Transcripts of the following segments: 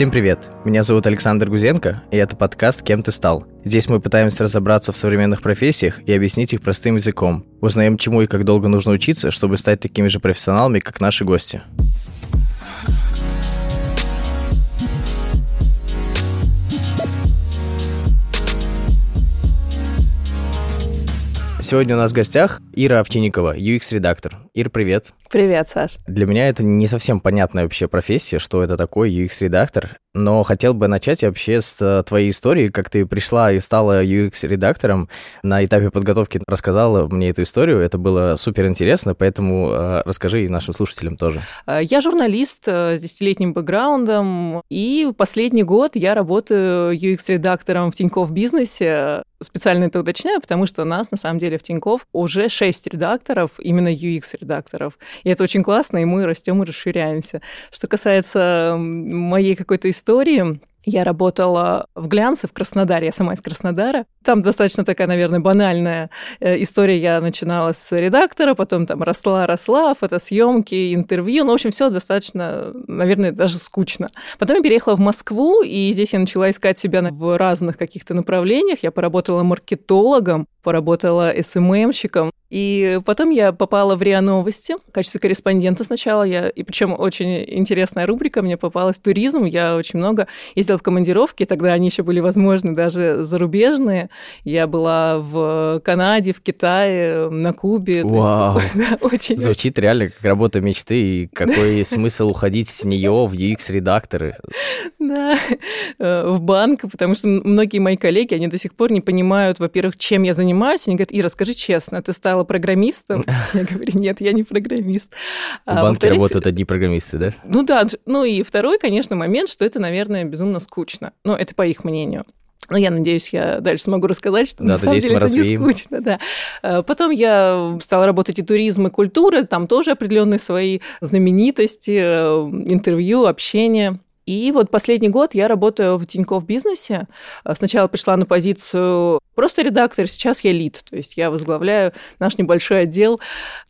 Всем привет! Меня зовут Александр Гузенко, и это подкаст «Кем ты стал?». Здесь мы пытаемся разобраться в современных профессиях и объяснить их простым языком. Узнаем, чему и как долго нужно учиться, чтобы стать такими же профессионалами, как наши гости. Сегодня у нас в гостях Ира Овчинникова, UX-редактор. Ир, привет. Привет, Саш. Для меня это не совсем понятная вообще профессия, что это такое UX-редактор, но хотел бы начать вообще с э, твоей истории, как ты пришла и стала UX-редактором. На этапе подготовки рассказала мне эту историю, это было супер интересно, поэтому э, расскажи и нашим слушателям тоже. Э, я журналист с десятилетним бэкграундом, и последний год я работаю UX-редактором в Тинькофф Бизнесе. Специально это уточняю, потому что у нас, на самом деле, в Тинькофф уже шесть редакторов, именно UX-редакторов. И это очень классно, и мы растем и расширяемся. Что касается моей какой-то истории, я работала в глянце в Краснодаре, я сама из Краснодара. Там достаточно такая, наверное, банальная э, история. Я начинала с редактора, потом там росла-росла, фотосъемки, интервью. Ну, в общем, все достаточно, наверное, даже скучно. Потом я переехала в Москву, и здесь я начала искать себя в разных каких-то направлениях. Я поработала маркетологом, поработала СММщиком. И потом я попала в РИА Новости в качестве корреспондента сначала. Я, и причем очень интересная рубрика мне попалась туризм. Я очень много ездила в командировки, тогда они еще были возможны даже зарубежные. Я была в Канаде, в Китае, на Кубе. Вау. Есть, да, очень... Звучит реально как работа мечты, и какой смысл уходить с нее в UX-редакторы. Да, э, в банк, потому что многие мои коллеги, они до сих пор не понимают, во-первых, чем я занимаюсь, занимаюсь. Они говорят, Ира, скажи честно, ты стала программистом? Я говорю, нет, я не программист. В а, банке работают одни программисты, да? Ну да, ну и второй, конечно, момент, что это, наверное, безумно скучно. Ну, это по их мнению. Но я надеюсь, я дальше смогу рассказать, что да, на самом деле это развеем. не скучно. Да. А, потом я стала работать и туризм, и культура, там тоже определенные свои знаменитости, э, интервью, общение. И вот последний год я работаю в Тинькофф бизнесе. Сначала пришла на позицию просто редактор, сейчас я лид, то есть я возглавляю наш небольшой отдел.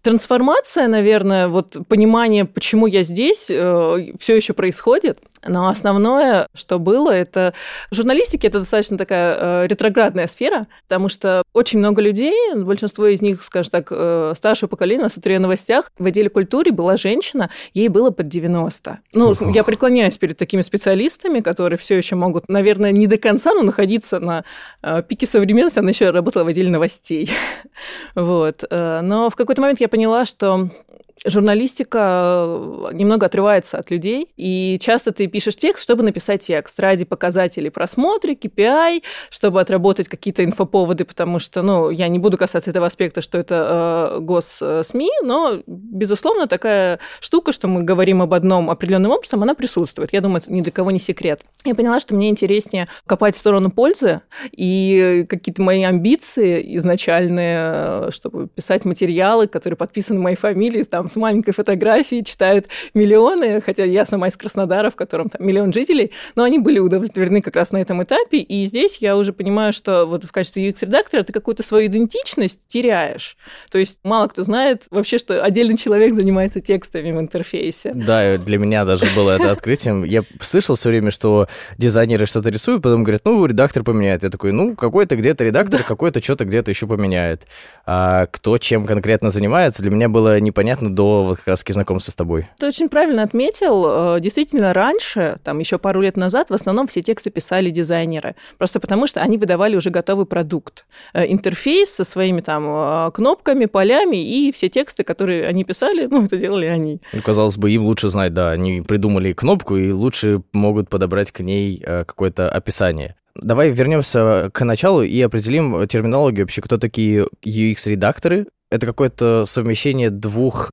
Трансформация, наверное, вот понимание, почему я здесь, э, все еще происходит. Но основное, что было, это в журналистике это достаточно такая э, ретроградная сфера, потому что очень много людей, большинство из них, скажем так, э, старшего поколения, на утре новостях, в отделе культуры была женщина, ей было под 90. Ну, я преклоняюсь перед такими специалистами, которые все еще могут, наверное, не до конца, но находиться на э, пике современности. Она еще работала в отделе новостей. вот. Э, но в какой-то момент я поняла, что журналистика э, немного отрывается от людей, и часто ты пишешь текст, чтобы написать текст ради показателей просмотра, KPI, чтобы отработать какие-то инфоповоды, потому что, ну, я не буду касаться этого аспекта, что это э, гос-СМИ, но, безусловно, такая штука, что мы говорим об одном определенным образом, она присутствует. Я думаю, это ни для кого не секрет. Я поняла, что мне интереснее копать в сторону пользы, и какие-то мои амбиции изначальные, э, чтобы писать материалы, которые подписаны моей фамилией, там, с маленькой фотографией читают миллионы, хотя я сама из Краснодара, в котором там миллион жителей, но они были удовлетворены как раз на этом этапе, и здесь я уже понимаю, что вот в качестве UX-редактора ты какую-то свою идентичность теряешь. То есть мало кто знает вообще, что отдельный человек занимается текстами в интерфейсе. Да, для меня даже было это открытием. Я слышал все время, что дизайнеры что-то рисуют, потом говорят, ну, редактор поменяет. Я такой, ну, какой-то где-то редактор, какой-то что-то где-то еще поменяет. А кто чем конкретно занимается, для меня было непонятно до вот как раз знакомства с тобой. Ты очень правильно отметил. Э, действительно, раньше, там еще пару лет назад, в основном все тексты писали дизайнеры. Просто потому, что они выдавали уже готовый продукт. Э, интерфейс со своими там э, кнопками, полями, и все тексты, которые они писали, ну, это делали они. Ну, казалось бы, им лучше знать, да, они придумали кнопку и лучше могут подобрать к ней какое-то описание. Давай вернемся к началу и определим терминологию вообще, кто такие UX-редакторы. Это какое-то совмещение двух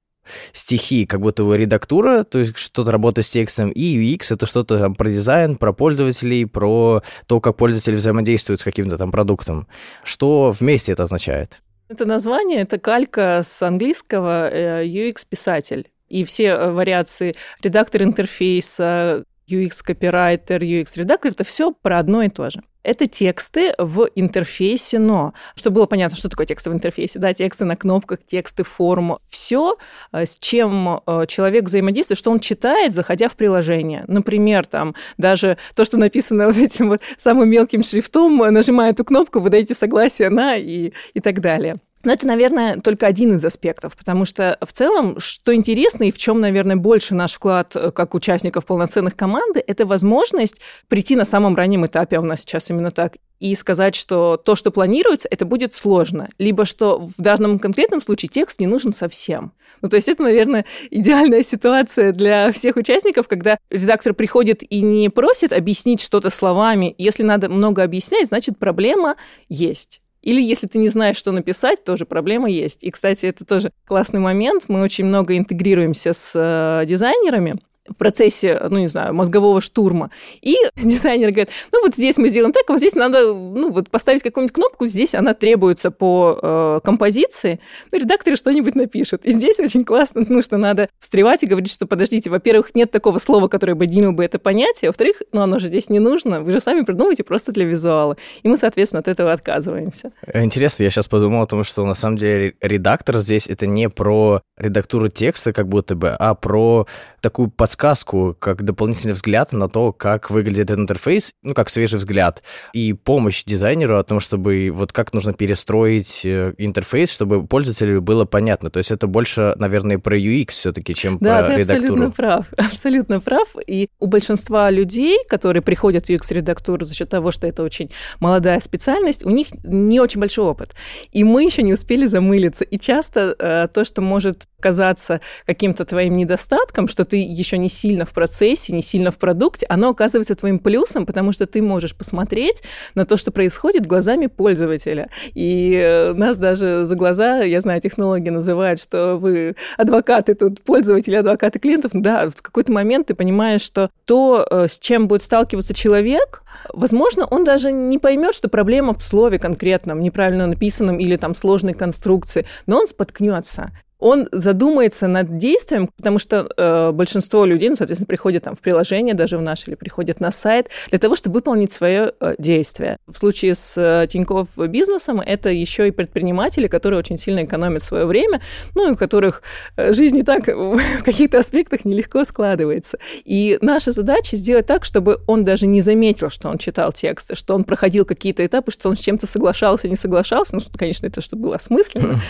стихи, как будто бы редактура, то есть что-то работа с текстом, и UX — это что-то там про дизайн, про пользователей, про то, как пользователи взаимодействуют с каким-то там продуктом. Что вместе это означает? Это название, это калька с английского э, UX-писатель. И все э, вариации редактор интерфейса, UX-копирайтер, UX-редактор, это все про одно и то же. Это тексты в интерфейсе «но». Чтобы было понятно, что такое тексты в интерфейсе. Да, тексты на кнопках, тексты форм. Все, э, с чем э, человек взаимодействует, что он читает, заходя в приложение. Например, там даже то, что написано вот этим вот самым мелким шрифтом, нажимая эту кнопку, вы даете согласие на и, и так далее. Но это, наверное, только один из аспектов, потому что в целом, что интересно и в чем, наверное, больше наш вклад э, как участников полноценных команды, это возможность прийти на самом раннем этапе, а у нас сейчас именно так, и сказать, что то, что планируется, это будет сложно, либо что в данном конкретном случае текст не нужен совсем. Ну, то есть это, наверное, идеальная ситуация для всех участников, когда редактор приходит и не просит объяснить что-то словами. Если надо много объяснять, значит, проблема есть. Или если ты не знаешь, что написать, тоже проблема есть. И, кстати, это тоже классный момент. Мы очень много интегрируемся с э, дизайнерами, в процессе, ну, не знаю, мозгового штурма. И дизайнер говорит, ну, вот здесь мы сделаем так, а вот здесь надо, ну, вот поставить какую-нибудь кнопку, здесь она требуется по э, композиции, ну, редактор что-нибудь напишет. И здесь очень классно, ну, что надо встревать и говорить, что, подождите, во-первых, нет такого слова, которое бы объединило бы это понятие, во-вторых, ну, оно же здесь не нужно, вы же сами придумываете просто для визуала. И мы, соответственно, от этого отказываемся. Интересно, я сейчас подумал о том, что на самом деле редактор здесь это не про редактуру текста как будто бы, а про такую подсказку, как дополнительный взгляд на то, как выглядит этот интерфейс, ну, как свежий взгляд, и помощь дизайнеру о том, чтобы вот как нужно перестроить э, интерфейс, чтобы пользователю было понятно. То есть это больше, наверное, про UX все-таки, чем да, про ты редактуру. абсолютно прав, абсолютно прав. И у большинства людей, которые приходят в UX-редактуру за счет того, что это очень молодая специальность, у них не очень большой опыт. И мы еще не успели замылиться. И часто э, то, что может казаться каким-то твоим недостатком, что ты еще не сильно в процессе, не сильно в продукте, оно оказывается твоим плюсом, потому что ты можешь посмотреть на то, что происходит глазами пользователя. И э, нас даже за глаза, я знаю, технологии называют, что вы адвокаты тут, пользователи, адвокаты клиентов. Да, в какой-то момент ты понимаешь, что то, э, с чем будет сталкиваться человек, возможно, он даже не поймет, что проблема в слове конкретном, неправильно написанном или там сложной конструкции, но он споткнется он задумается над действием, потому что э, большинство людей, ну, соответственно, приходят там в приложение, даже в наш, или приходят на сайт для того, чтобы выполнить свое э, действие. В случае с э, Тинькофф бизнесом это еще и предприниматели, которые очень сильно экономят свое время, ну, и у которых э, жизнь и так в каких-то аспектах нелегко складывается. И наша задача сделать так, чтобы он даже не заметил, что он читал тексты, что он проходил какие-то этапы, что он с чем-то соглашался, не соглашался, ну, конечно, это чтобы было осмысленно,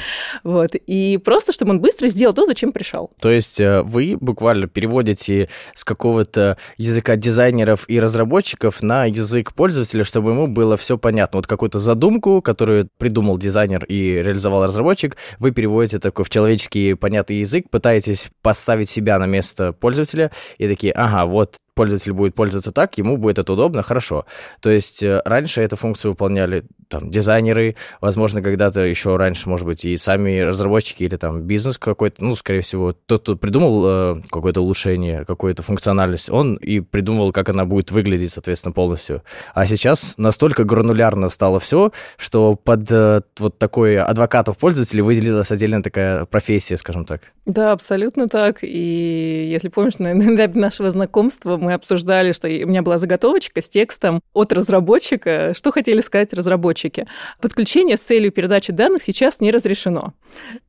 вот, и просто чтобы он быстро сделал то, зачем пришел. То есть э, вы буквально переводите с какого-то языка дизайнеров и разработчиков на язык пользователя, чтобы ему было все понятно. Вот какую-то задумку, которую придумал дизайнер и реализовал разработчик, вы переводите такой в человеческий понятный язык, пытаетесь поставить себя на место пользователя и такие, ага, вот пользователь будет пользоваться так, ему будет это удобно, хорошо. То есть э, раньше эту функцию выполняли там дизайнеры, возможно, когда-то еще раньше, может быть, и сами разработчики или там бизнес какой-то, ну, скорее всего, тот, кто придумал э, какое-то улучшение, какую-то функциональность, он и придумал, как она будет выглядеть, соответственно, полностью. А сейчас настолько гранулярно стало все, что под э, вот такой адвокатов пользователей выделилась отдельная такая профессия, скажем так. Да, абсолютно так. И если помнишь, на этапе нашего знакомства мы обсуждали, что у меня была заготовочка с текстом от разработчика, что хотели сказать разработчики. Подключение с целью передачи данных сейчас не разрешено.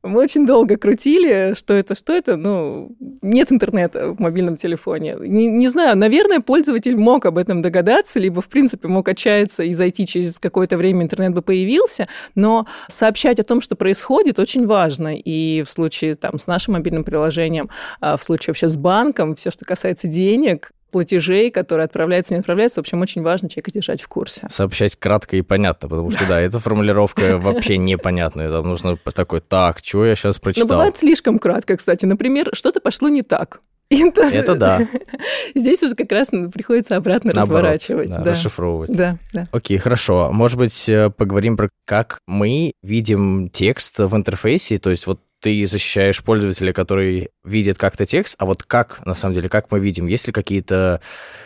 Мы очень долго крутили, что это, что это, ну, нет интернета в мобильном телефоне. Не, не знаю, наверное, пользователь мог об этом догадаться, либо, в принципе, мог отчаяться и зайти через какое-то время интернет бы появился, но сообщать о том, что происходит, очень важно. И в случае там с нашим мобильным приложением, а в случае вообще с банком, все, что касается денег, платежей, которые отправляются, не отправляются. В общем, очень важно человека держать в курсе. Сообщать кратко и понятно, потому что, да, эта формулировка вообще непонятная. Там нужно такой, так, что я сейчас прочитал? Но бывает слишком кратко, кстати. Например, что-то пошло не так. Это да. Здесь уже как раз приходится обратно Наоборот, разворачивать. Да, да. Расшифровывать. Да, да. Окей, хорошо. Может быть, э, поговорим про как мы видим текст в интерфейсе. То есть вот ты защищаешь пользователя, который видит как-то текст, а вот как, на самом деле, как мы видим? Есть ли какие-то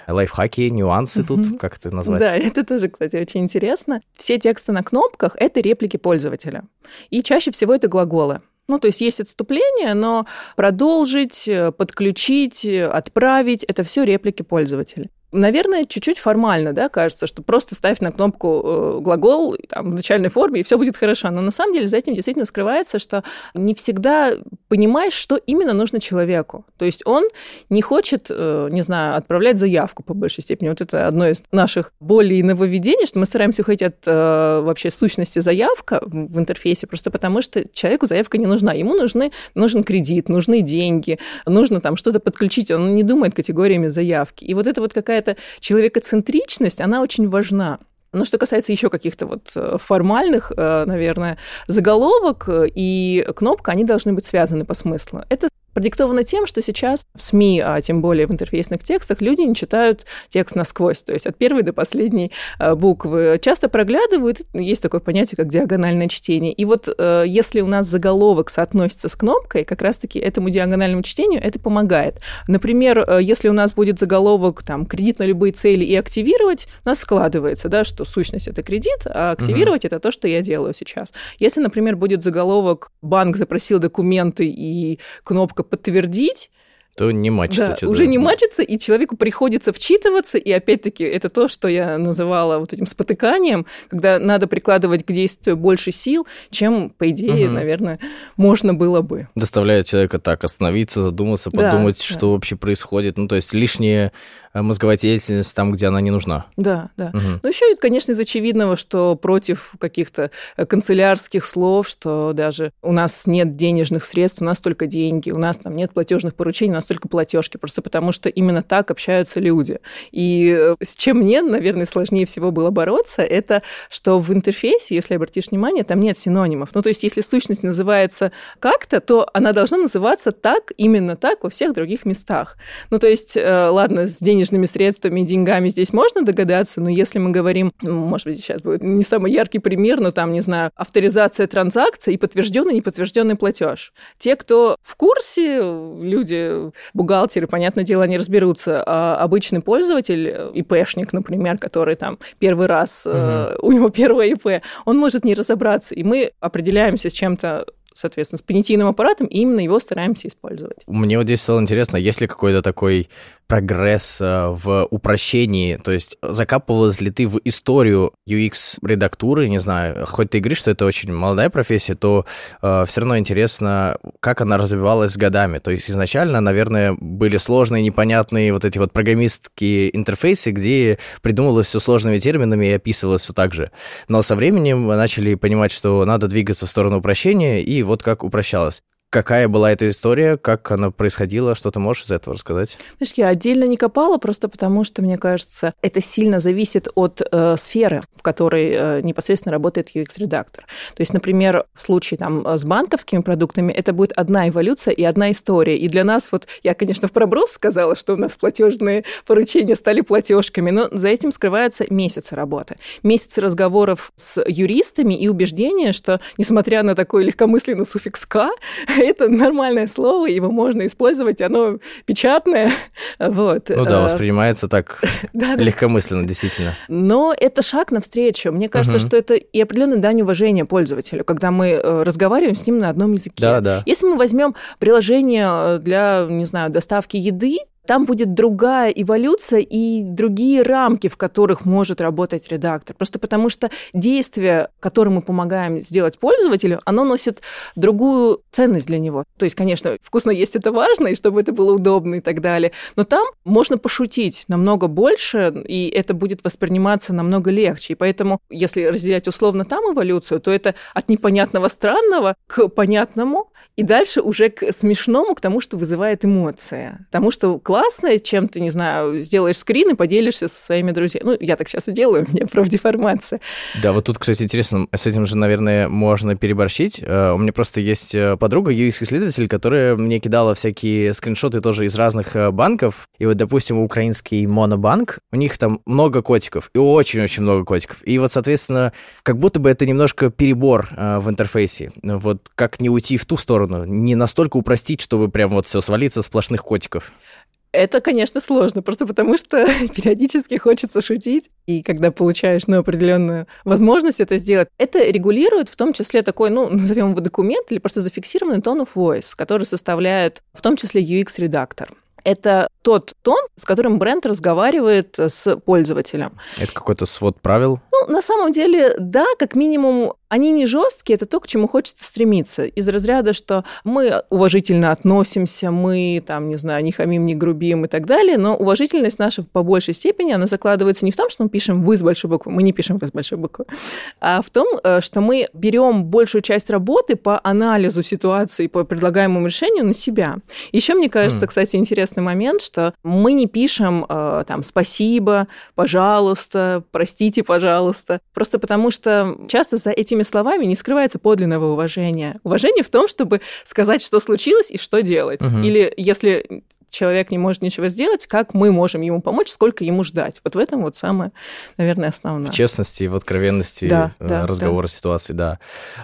лайфхаки, нюансы mm-hmm. тут, как это назвать? Да, это тоже, кстати, очень интересно. Все тексты на кнопках — это реплики пользователя. И чаще всего это глаголы. Ну, то есть есть отступление, но продолжить, э, подключить, э, отправить – это все реплики пользователя. Наверное, чуть-чуть формально, да, кажется, что просто ставь на кнопку э, глагол там, в начальной форме, и все будет хорошо. Но на самом деле за этим действительно скрывается, что не всегда понимаешь, что именно нужно человеку. То есть он не хочет, э, не знаю, отправлять заявку по большей степени. Вот это одно из наших более нововведений, что мы стараемся уходить от э, вообще сущности заявка в интерфейсе, просто потому что человеку заявка не нужна. Ему нужны, нужен кредит, нужны деньги, нужно там что-то подключить. Он не думает категориями заявки. И вот это вот какая какая-то человекоцентричность, она очень важна. Но что касается еще каких-то вот э, формальных, э, наверное, заголовок и кнопка, они должны быть связаны по смыслу. Это продиктовано тем, что сейчас в СМИ, а тем более в интерфейсных текстах, люди не читают текст насквозь, то есть от первой до последней э, буквы. Часто проглядывают, есть такое понятие, как диагональное чтение. И вот э, если у нас заголовок соотносится с кнопкой, как раз-таки этому диагональному чтению это помогает. Например, э, если у нас будет заголовок там «кредит на любые цели» и «активировать», у нас складывается, да, что сущность – это кредит, а активировать угу. – это то, что я делаю сейчас. Если, например, будет заголовок «банк запросил документы» и кнопка подтвердить, то не мачится. Да, уже не мачится, и человеку приходится вчитываться, и опять-таки это то, что я называла вот этим спотыканием, когда надо прикладывать к действию больше сил, чем, по идее, угу. наверное, можно было бы. Доставляет человека так остановиться, задуматься, подумать, да, что да. вообще происходит. Ну, то есть лишнее Э, мозговая деятельность там, где она не нужна. Да, да. Угу. Ну, еще, конечно, из очевидного, что против каких-то э, канцелярских слов, что даже у нас нет денежных средств, у нас только деньги, у нас там нет платежных поручений, у нас только платежки, просто потому что именно так общаются люди. И э, с чем мне, наверное, сложнее всего было бороться, это что в интерфейсе, если обратишь внимание, там нет синонимов. Ну, то есть, если сущность называется как-то, то она должна называться так, именно так во всех других местах. Ну, то есть, ладно, с денежными денежными средствами, деньгами здесь можно догадаться, но если мы говорим, может быть, сейчас будет не самый яркий пример, но там, не знаю, авторизация транзакции и подтвержденный, неподтвержденный платеж. Те, кто в курсе, люди, бухгалтеры, понятное дело, не разберутся, а обычный пользователь, ИПшник, например, который там первый раз, угу. э, у него первое ИП, он может не разобраться, и мы определяемся с чем-то соответственно, с понятийным аппаратом, и именно его стараемся использовать. Мне вот здесь стало интересно, есть ли какой-то такой прогресс э, в упрощении, то есть закапывалась ли ты в историю UX-редактуры, не знаю, хоть ты говоришь, что это очень молодая профессия, то э, все равно интересно, как она развивалась с годами, то есть изначально, наверное, были сложные, непонятные вот эти вот программистские интерфейсы, где придумывалось все сложными терминами и описывалось все так же, но со временем начали понимать, что надо двигаться в сторону упрощения, и вот как упрощалось. Какая была эта история, как она происходила, что ты можешь из этого рассказать? Знаешь, я отдельно не копала, просто потому что, мне кажется, это сильно зависит от э, сферы, в которой э, непосредственно работает UX-редактор. То есть, например, в случае там с банковскими продуктами это будет одна эволюция и одна история. И для нас, вот я, конечно, в проброс сказала, что у нас платежные поручения стали платежками, но за этим скрываются месяцы работы. Месяцы разговоров с юристами и убеждения, что, несмотря на такой легкомысленный суффикс «к», это нормальное слово, его можно использовать, оно печатное. Вот. Ну да, э, воспринимается так легкомысленно, действительно. Но это шаг навстречу. Мне кажется, что это и определенная дань уважения пользователю, когда мы э, разговариваем с ним на одном языке. Да, да. Если мы возьмем приложение э, для, не знаю, доставки еды, там будет другая эволюция и другие рамки, в которых может работать редактор. Просто потому что действие, которое мы помогаем сделать пользователю, оно носит другую ценность для него. То есть, конечно, вкусно есть это важно, и чтобы это было удобно и так далее. Но там можно пошутить намного больше, и это будет восприниматься намного легче. И поэтому, если разделять условно там эволюцию, то это от непонятного странного к понятному, и дальше уже к смешному, к тому, что вызывает эмоции. Тому, что классно, чем ты, не знаю, сделаешь скрин и поделишься со своими друзьями. Ну, я так сейчас и делаю, у меня профдеформация. Да, вот тут, кстати, интересно, с этим же, наверное, можно переборщить. Э, у меня просто есть э, подруга, UX-исследователь, которая мне кидала всякие скриншоты тоже из разных э, банков. И вот, допустим, украинский Монобанк, у них там много котиков, и очень-очень много котиков. И вот, соответственно, как будто бы это немножко перебор в интерфейсе. Вот как не уйти в ту сторону, не настолько упростить, чтобы прям вот все свалиться сплошных котиков. Это, конечно, сложно, просто потому что периодически хочется шутить, и когда получаешь ну, определенную возможность это сделать, это регулирует в том числе такой, ну, назовем его документ или просто зафиксированный tone of voice, который составляет в том числе UX-редактор. Это тот тон, с которым бренд разговаривает с пользователем. Это какой-то свод правил? Ну, на самом деле, да, как минимум они не жесткие, это то, к чему хочется стремиться. Из разряда, что мы уважительно относимся, мы, там, не знаю, не хамим, не грубим и так далее, но уважительность наша по большей степени, она закладывается не в том, что мы пишем «вы» с большой буквы, мы не пишем «вы» с большой буквы, а в том, э, что мы берем большую часть работы по анализу ситуации, по предлагаемому решению на себя. Еще, мне кажется, mm. кстати, интересный момент, что мы не пишем э, там «спасибо», «пожалуйста», «простите, пожалуйста», просто потому что часто за этими этими словами не скрывается подлинного уважения. Уважение в том, чтобы сказать, что случилось и что делать. Угу. Или если человек не может ничего сделать, как мы можем ему помочь, сколько ему ждать. Вот в этом вот самое, наверное, основное. В честности, в откровенности да, э, да, разговора, да. ситуации, да.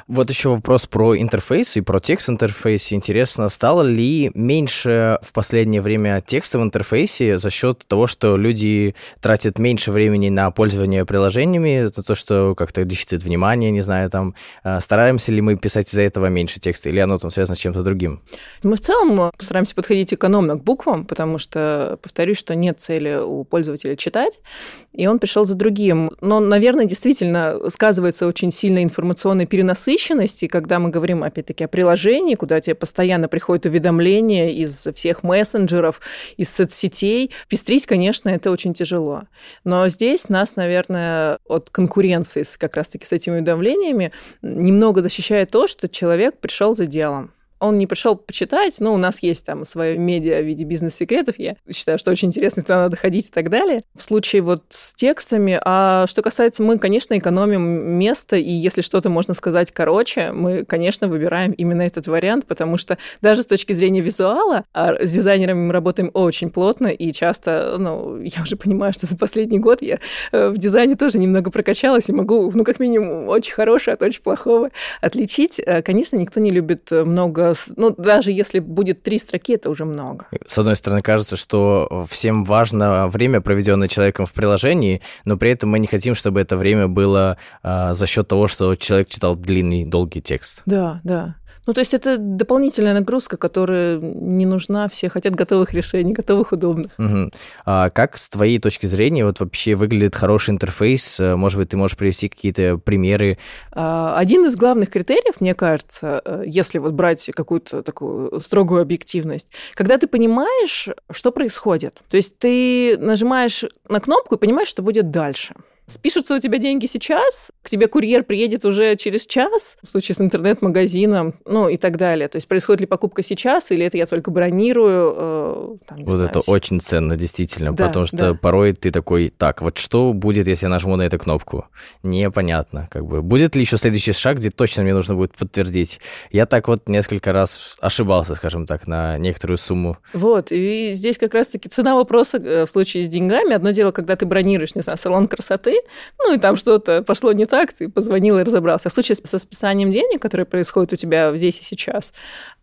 Вот еще вопрос про интерфейс и про текст в интерфейсе. Интересно, стало ли меньше в последнее время текста в интерфейсе за счет того, что люди тратят меньше времени на пользование приложениями, за то, что как-то дефицит внимания, не знаю, там, э, стараемся ли мы писать из-за этого меньше текста, или оно там связано с чем-то другим? Мы в целом стараемся подходить экономно к буквам, буквам, потому что, повторюсь, что нет цели у пользователя читать, и он пришел за другим. Но, наверное, действительно сказывается очень сильная информационная перенасыщенность, и когда мы говорим, опять-таки, о приложении, куда тебе постоянно приходят уведомления из всех мессенджеров, из соцсетей, пестрить, конечно, это очень тяжело. Но здесь нас, наверное, от конкуренции как раз-таки с этими уведомлениями немного защищает то, что человек пришел за делом он не пришел почитать, но у нас есть там свое медиа в виде бизнес-секретов, я считаю, что очень интересно, туда надо ходить и так далее. В случае вот с текстами, а что касается, мы, конечно, экономим место, и если что-то можно сказать короче, мы, конечно, выбираем именно этот вариант, потому что даже с точки зрения визуала, а с дизайнерами мы работаем очень плотно, и часто, ну, я уже понимаю, что за последний год я э, в дизайне тоже немного прокачалась и могу, ну, как минимум, очень хорошее от очень плохого отличить. Э, конечно, никто не любит много ну, даже если будет три строки, это уже много. С одной стороны, кажется, что всем важно время, проведенное человеком в приложении, но при этом мы не хотим, чтобы это время было а, за счет того, что человек читал длинный, долгий текст. Да, да. Ну, то есть это дополнительная нагрузка, которая не нужна. Все хотят готовых решений, готовых, удобных. Угу. А как с твоей точки зрения вот вообще выглядит хороший интерфейс? Может быть, ты можешь привести какие-то примеры? А, один из главных критериев, мне кажется, э, если вот брать какую-то такую строгую объективность, когда ты понимаешь, что происходит. То есть ты нажимаешь на кнопку и понимаешь, что будет дальше. Спишутся у тебя деньги сейчас, к тебе курьер приедет уже через час, в случае с интернет-магазином, ну и так далее. То есть происходит ли покупка сейчас, или это я только бронирую? Э, там, вот знаю, это очень ценно, действительно, да, потому что да. порой ты такой, так, вот что будет, если я нажму на эту кнопку? Непонятно, как бы. Будет ли еще следующий шаг, где точно мне нужно будет подтвердить? Я так вот несколько раз ошибался, скажем так, на некоторую сумму. Вот, и здесь как раз-таки цена вопроса э, в случае с деньгами. Одно дело, когда ты бронируешь, не знаю, салон красоты, ну и там что-то пошло не так, ты позвонил и разобрался. В случае со списанием денег, которое происходит у тебя здесь и сейчас,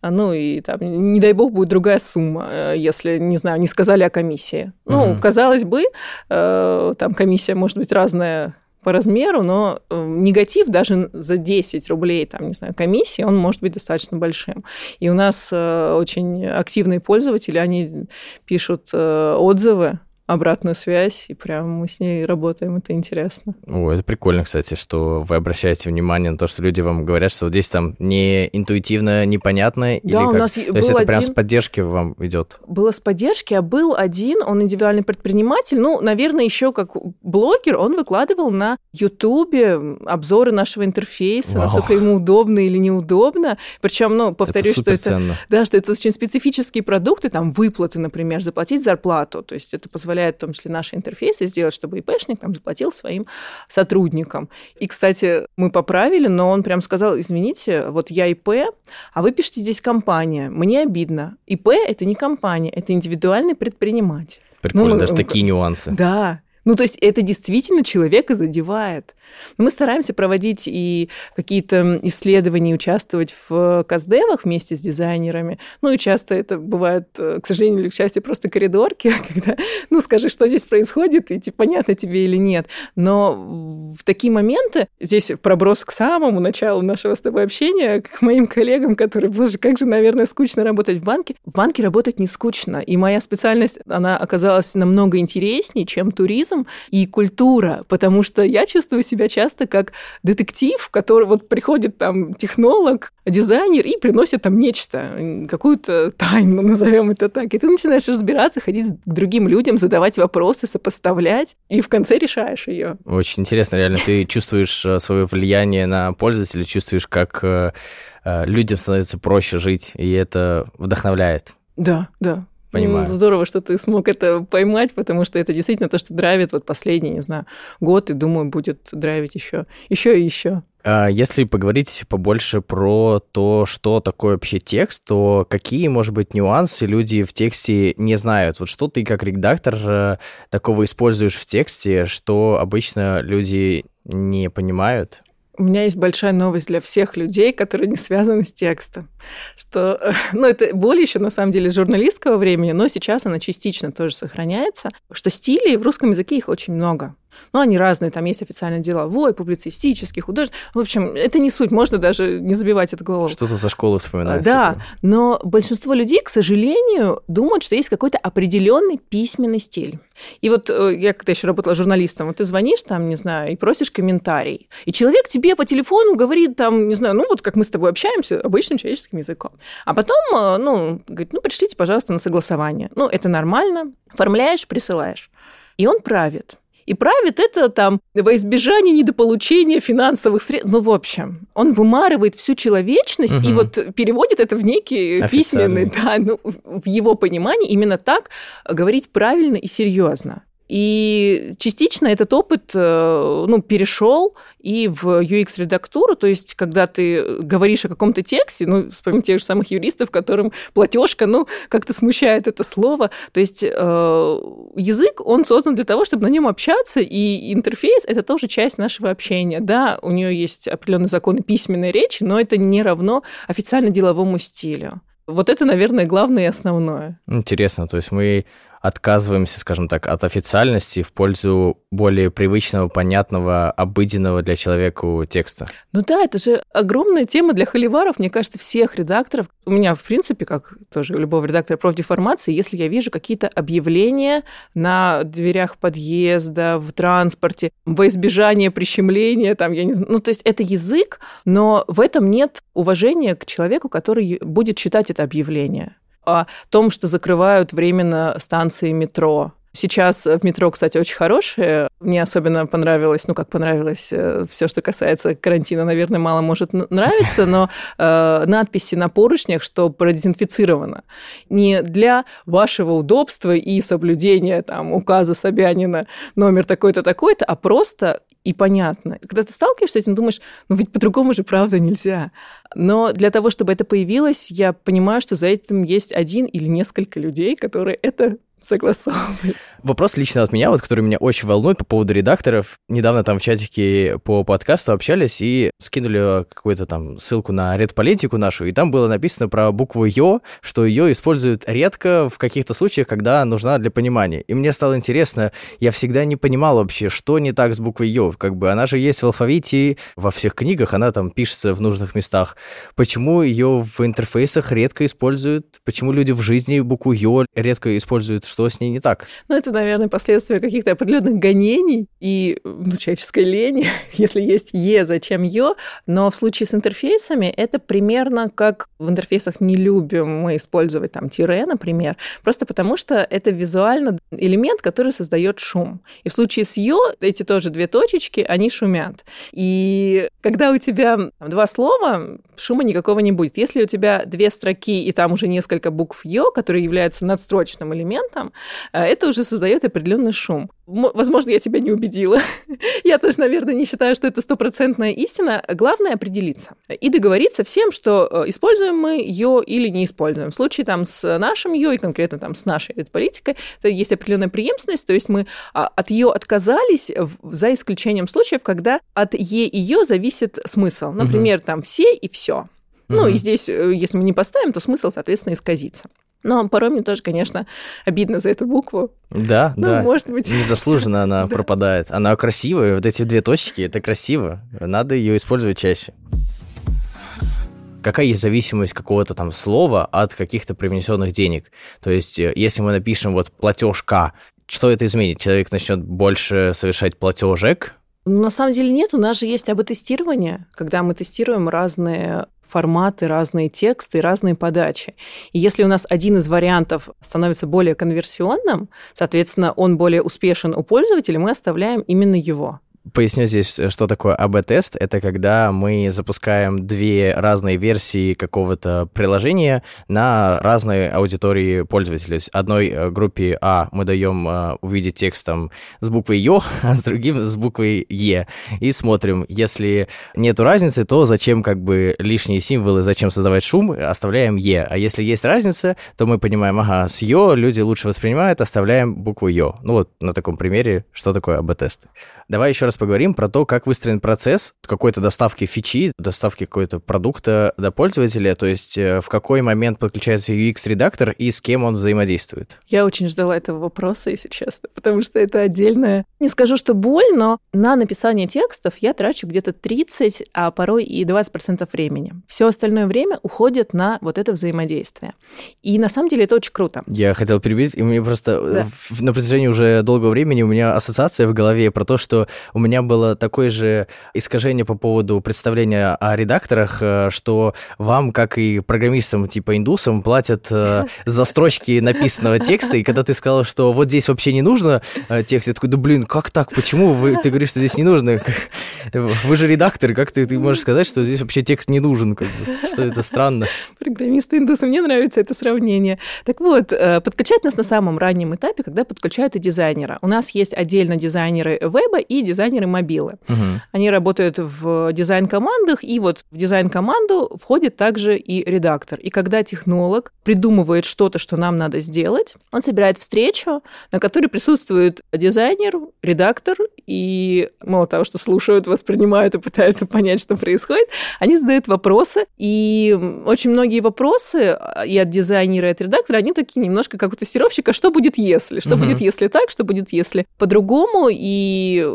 а, ну и там, не дай бог, будет другая сумма, э, если, не знаю, не сказали о комиссии. Ну, угу. казалось бы, э, там комиссия может быть разная по размеру, но э, негатив даже за 10 рублей, там, не знаю, комиссии, он может быть достаточно большим. И у нас очень активные пользователи, они пишут отзывы обратную связь, и прям мы с ней работаем, это интересно. О, это прикольно, кстати, что вы обращаете внимание на то, что люди вам говорят, что вот здесь там не интуитивно, непонятно, да, или у как? нас то есть это один... прям с поддержки вам идет? Было с поддержки, а был один, он индивидуальный предприниматель, ну, наверное, еще как блогер, он выкладывал на Ютубе обзоры нашего интерфейса, Вау. насколько ему удобно или неудобно, причем, ну, повторюсь, это что это, да, что это очень специфические продукты, там выплаты, например, заплатить зарплату, то есть это позволяет позволяет в том числе наши интерфейсы сделать, чтобы ИПшник там заплатил своим сотрудникам. И, кстати, мы поправили, но он прям сказал, извините, вот я ИП, а вы пишете здесь компания. Мне обидно. ИП – это не компания, это индивидуальный предприниматель. Прикольно, ну, даже такие нюансы. Да, Ну, то есть это действительно человека задевает. Мы стараемся проводить и какие-то исследования, участвовать в каздевах вместе с дизайнерами. Ну, и часто это бывает, э, к сожалению или к счастью, просто коридорки, когда, ну, скажи, что здесь происходит, и типа, понятно тебе или нет. Но в такие моменты, здесь проброс к самому началу нашего с тобой общения, к моим коллегам, которые, боже, как же, наверное, скучно работать в банке. В банке работать не скучно. И моя специальность, она оказалась намного интереснее, чем туризм и культура, потому что я чувствую себя себя часто как детектив, который вот приходит там технолог, дизайнер и приносит там нечто, какую-то тайну, назовем это так. И ты начинаешь разбираться, ходить к другим людям, задавать вопросы, сопоставлять, и в конце решаешь ее. Очень интересно, реально, ты чувствуешь э, свое влияние на пользователя, чувствуешь, как э, э, людям становится проще жить, и это вдохновляет. Да, да. Понимаю. Здорово, что ты смог это поймать, потому что это действительно то, что драйвит вот последний, не знаю, год, и думаю, будет драйвить еще, еще и еще. А если поговорить побольше про то, что такое вообще текст, то какие, может быть, нюансы люди в тексте не знают? Вот что ты как редактор э, такого используешь в тексте, что обычно люди не понимают? У меня есть большая новость для всех людей, которые не связаны с текстом. Что, ну, это более еще, на самом деле, журналистского времени, но сейчас она частично тоже сохраняется, что стилей в русском языке их очень много. Ну, они разные, там есть официально деловой, публицистический, художественный. В общем, это не суть, можно даже не забивать это голову. Что-то со школы вспоминается. Да, но большинство людей, к сожалению, думают, что есть какой-то определенный письменный стиль. И вот э, я когда еще работала журналистом, вот ты звонишь там, не знаю, и просишь комментарий, и человек тебе по телефону говорит там, не знаю, ну вот как мы с тобой общаемся, обычным человеческим языком. А потом, э, ну, говорит, ну, пришлите, пожалуйста, на согласование. Ну, это нормально. Оформляешь, присылаешь. И он правит. И правит это там во избежание недополучения финансовых средств. Ну, в общем, он вымарывает всю человечность угу. и вот переводит это в некий письменный, да, ну, в его понимании именно так говорить правильно и серьезно. И частично этот опыт э, ну, перешел и в UX-редактуру, то есть когда ты говоришь о каком-то тексте, ну, вспомним тех же самых юристов, которым платежка, ну, как-то смущает это слово. То есть э, язык, он создан для того, чтобы на нем общаться, и интерфейс – это тоже часть нашего общения. Да, у нее есть определенные законы письменной речи, но это не равно официально деловому стилю. Вот это, наверное, главное и основное. Интересно, то есть мы отказываемся, скажем так, от официальности в пользу более привычного, понятного, обыденного для человека текста. Ну да, это же огромная тема для холиваров, мне кажется, всех редакторов. У меня, в принципе, как тоже у любого редактора профдеформации, если я вижу какие-то объявления на дверях подъезда, в транспорте, во избежание прищемления, там, я не знаю, ну то есть это язык, но в этом нет уважения к человеку, который будет читать это объявление о том, что закрывают временно станции метро. Сейчас в метро, кстати, очень хорошие. Мне особенно понравилось, ну как понравилось, э, все, что касается карантина, наверное, мало может нравиться, но э, надписи на поручнях, что продезинфицировано. Не для вашего удобства и соблюдения там указа Собянина номер такой-то, такой-то, а просто и понятно. Когда ты сталкиваешься с этим, думаешь, ну ведь по-другому же правда нельзя. Но для того, чтобы это появилось, я понимаю, что за этим есть один или несколько людей, которые это согласовывать. Вопрос лично от меня, вот, который меня очень волнует по поводу редакторов. Недавно там в чатике по подкасту общались и скинули какую-то там ссылку на редполитику нашу, и там было написано про букву «ё», что ее используют редко в каких-то случаях, когда нужна для понимания. И мне стало интересно, я всегда не понимал вообще, что не так с буквой «ё». Как бы она же есть в алфавите, во всех книгах, она там пишется в нужных местах. Почему ее в интерфейсах редко используют? Почему люди в жизни букву «ё» редко используют? Что с ней не так? Ну, это, наверное, последствия каких-то определенных гонений и ну, человеческой лени, если есть «е», зачем «ё». Но в случае с интерфейсами это примерно как в интерфейсах не любим мы использовать там тире, например, просто потому что это визуально элемент, который создает шум. И в случае с «ё» эти тоже две точечки, они шумят. И когда у тебя два слова, шума никакого не будет. Если у тебя две строки и там уже несколько букв «ё», которые являются надстрочным элементом, этом, э, это уже создает определенный шум. Возможно, я тебя не убедила. я тоже, наверное, не считаю, что это стопроцентная истина. Главное определиться и договориться всем, что э, используем мы ее или не используем. В случае там с нашим ее и конкретно там с нашей политикой, то есть определенная преемственность, то есть мы а, от ее отказались за исключением случаев, когда от е ее зависит смысл. Например, угу. там все и все. Ну и здесь, э, если мы не поставим, то смысл, соответственно, исказится. Но порой мне тоже, конечно, обидно за эту букву. Да, ну, да. Может быть. Незаслуженно она да. пропадает. Она красивая, вот эти две точки, это красиво. Надо ее использовать чаще. Какая есть зависимость какого-то там слова от каких-то привнесенных денег? То есть, э, если мы напишем вот платежка, что это изменит? Человек начнет больше совершать платежек, ну, на самом деле нет, у нас же есть АБ-тестирование, когда мы тестируем разные форматы, разные тексты, разные подачи. И если у нас один из вариантов становится более конверсионным, соответственно, он более успешен у пользователя, мы оставляем именно его. Поясню здесь, э, что такое АБ-тест. Это когда мы запускаем две разные версии какого-то приложения на разные аудитории пользователей. Одной э, группе А мы даем э, увидеть текстом с буквой Ё, а с другим с буквой Е. И смотрим, если нету разницы, то зачем как бы лишние символы, зачем создавать шум, оставляем Е. А если есть разница, то мы понимаем, ага, с Ё люди лучше воспринимают, оставляем букву Ё. Ну вот на таком примере, что такое АБ-тест. Давай еще раз поговорим про то, как выстроен процесс какой-то доставки фичи, доставки какого-то продукта до пользователя, то есть э, в какой момент подключается UX-редактор и с кем он взаимодействует. Я очень ждала этого вопроса, если честно, потому что это отдельная... Не скажу, что боль, но на написание текстов я трачу где-то 30, а порой и 20% времени. Все остальное время уходит на вот это взаимодействие. И на самом деле это очень круто. Я хотел перебить, и мне просто да. на протяжении уже долгого времени у меня ассоциация в голове про то, что у меня было такое же искажение по поводу представления о редакторах, э, что вам, как и программистам типа индусам, платят э, за строчки написанного текста, и когда ты сказал, что вот здесь вообще не нужно э, текст, я такой, да блин, как так, почему вы, ты говоришь, что здесь не нужно? Вы же редактор, как ты, ты можешь сказать, что здесь вообще текст не нужен? Как бы? Что это странно. Программисты индусы, мне нравится это сравнение. Так вот, подключать нас на самом раннем этапе, когда подключают и дизайнера. У нас есть отдельно дизайнеры веба и дизайнеры мобилы. Угу. Они работают в дизайн-командах, и вот в дизайн-команду входит также и редактор. И когда технолог придумывает что-то, что нам надо сделать, он собирает встречу, на которой присутствует дизайнер, редактор, и мало того, что слушают, воспринимают и пытаются понять, что происходит, они задают вопросы, и очень многие вопросы а, и от дизайнера, и от редактора, они такие немножко как у тестировщика, что будет если, что угу. будет если так, что будет если по-другому, и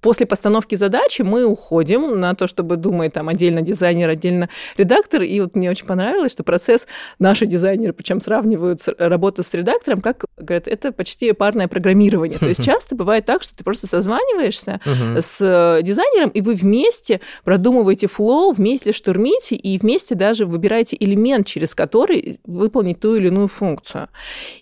после постановки задачи мы уходим на то, чтобы думать там отдельно дизайнер, отдельно редактор. И вот мне очень понравилось, что процесс наши дизайнеры, причем сравнивают работу с редактором, как говорят, это почти парное программирование. То есть часто бывает так, что ты просто созваниваешься с э, дизайнером, и вы вместе продумываете флоу, вместе штурмите, и вместе даже выбираете элемент, через который выполнить ту или иную функцию.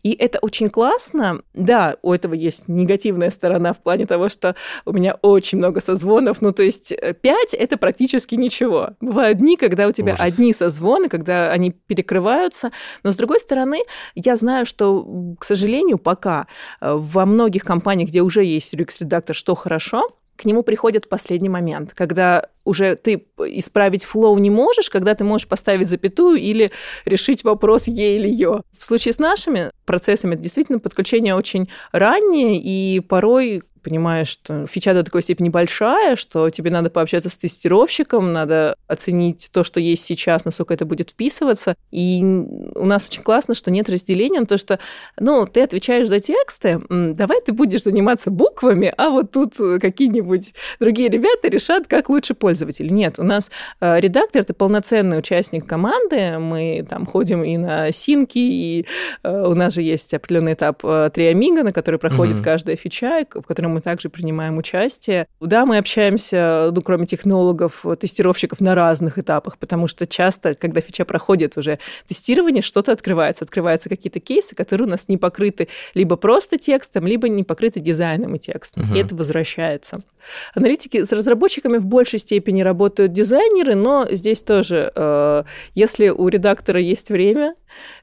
И это очень классно. Да, у этого есть негативная сторона в плане того, что у меня очень много созвонов, ну, то есть 5 э, – это практически ничего. Бывают дни, когда у тебя Ужас. одни созвоны, когда они перекрываются, но, с другой стороны, я знаю, что, к сожалению, пока э, во многих компаниях, где уже есть UX-редактор, что хорошо – к нему приходят в последний момент, когда уже ты исправить флоу не можешь, когда ты можешь поставить запятую или решить вопрос «е» или «ё». В случае с нашими процессами это действительно подключение очень раннее, и порой понимаешь, что фича до такой степени большая, что тебе надо пообщаться с тестировщиком, надо оценить то, что есть сейчас, насколько это будет вписываться. И у нас очень классно, что нет разделения то, что, ну, ты отвечаешь за тексты, давай ты будешь заниматься буквами, а вот тут какие-нибудь другие ребята решат, как лучше пользователь. Нет, у нас э, редактор – это полноценный участник команды, мы там ходим и на синки, и э, у нас же есть определенный этап э, триамига, на который проходит mm-hmm. каждая фича, в котором мы также принимаем участие. Да, мы общаемся, ну, кроме технологов, тестировщиков на разных этапах, потому что часто, когда фича проходит уже тестирование, что-то открывается. Открываются какие-то кейсы, которые у нас не покрыты либо просто текстом, либо не покрыты дизайном и текстом. Угу. И это возвращается. Аналитики с разработчиками в большей степени работают дизайнеры, но здесь тоже, э, если у редактора есть время,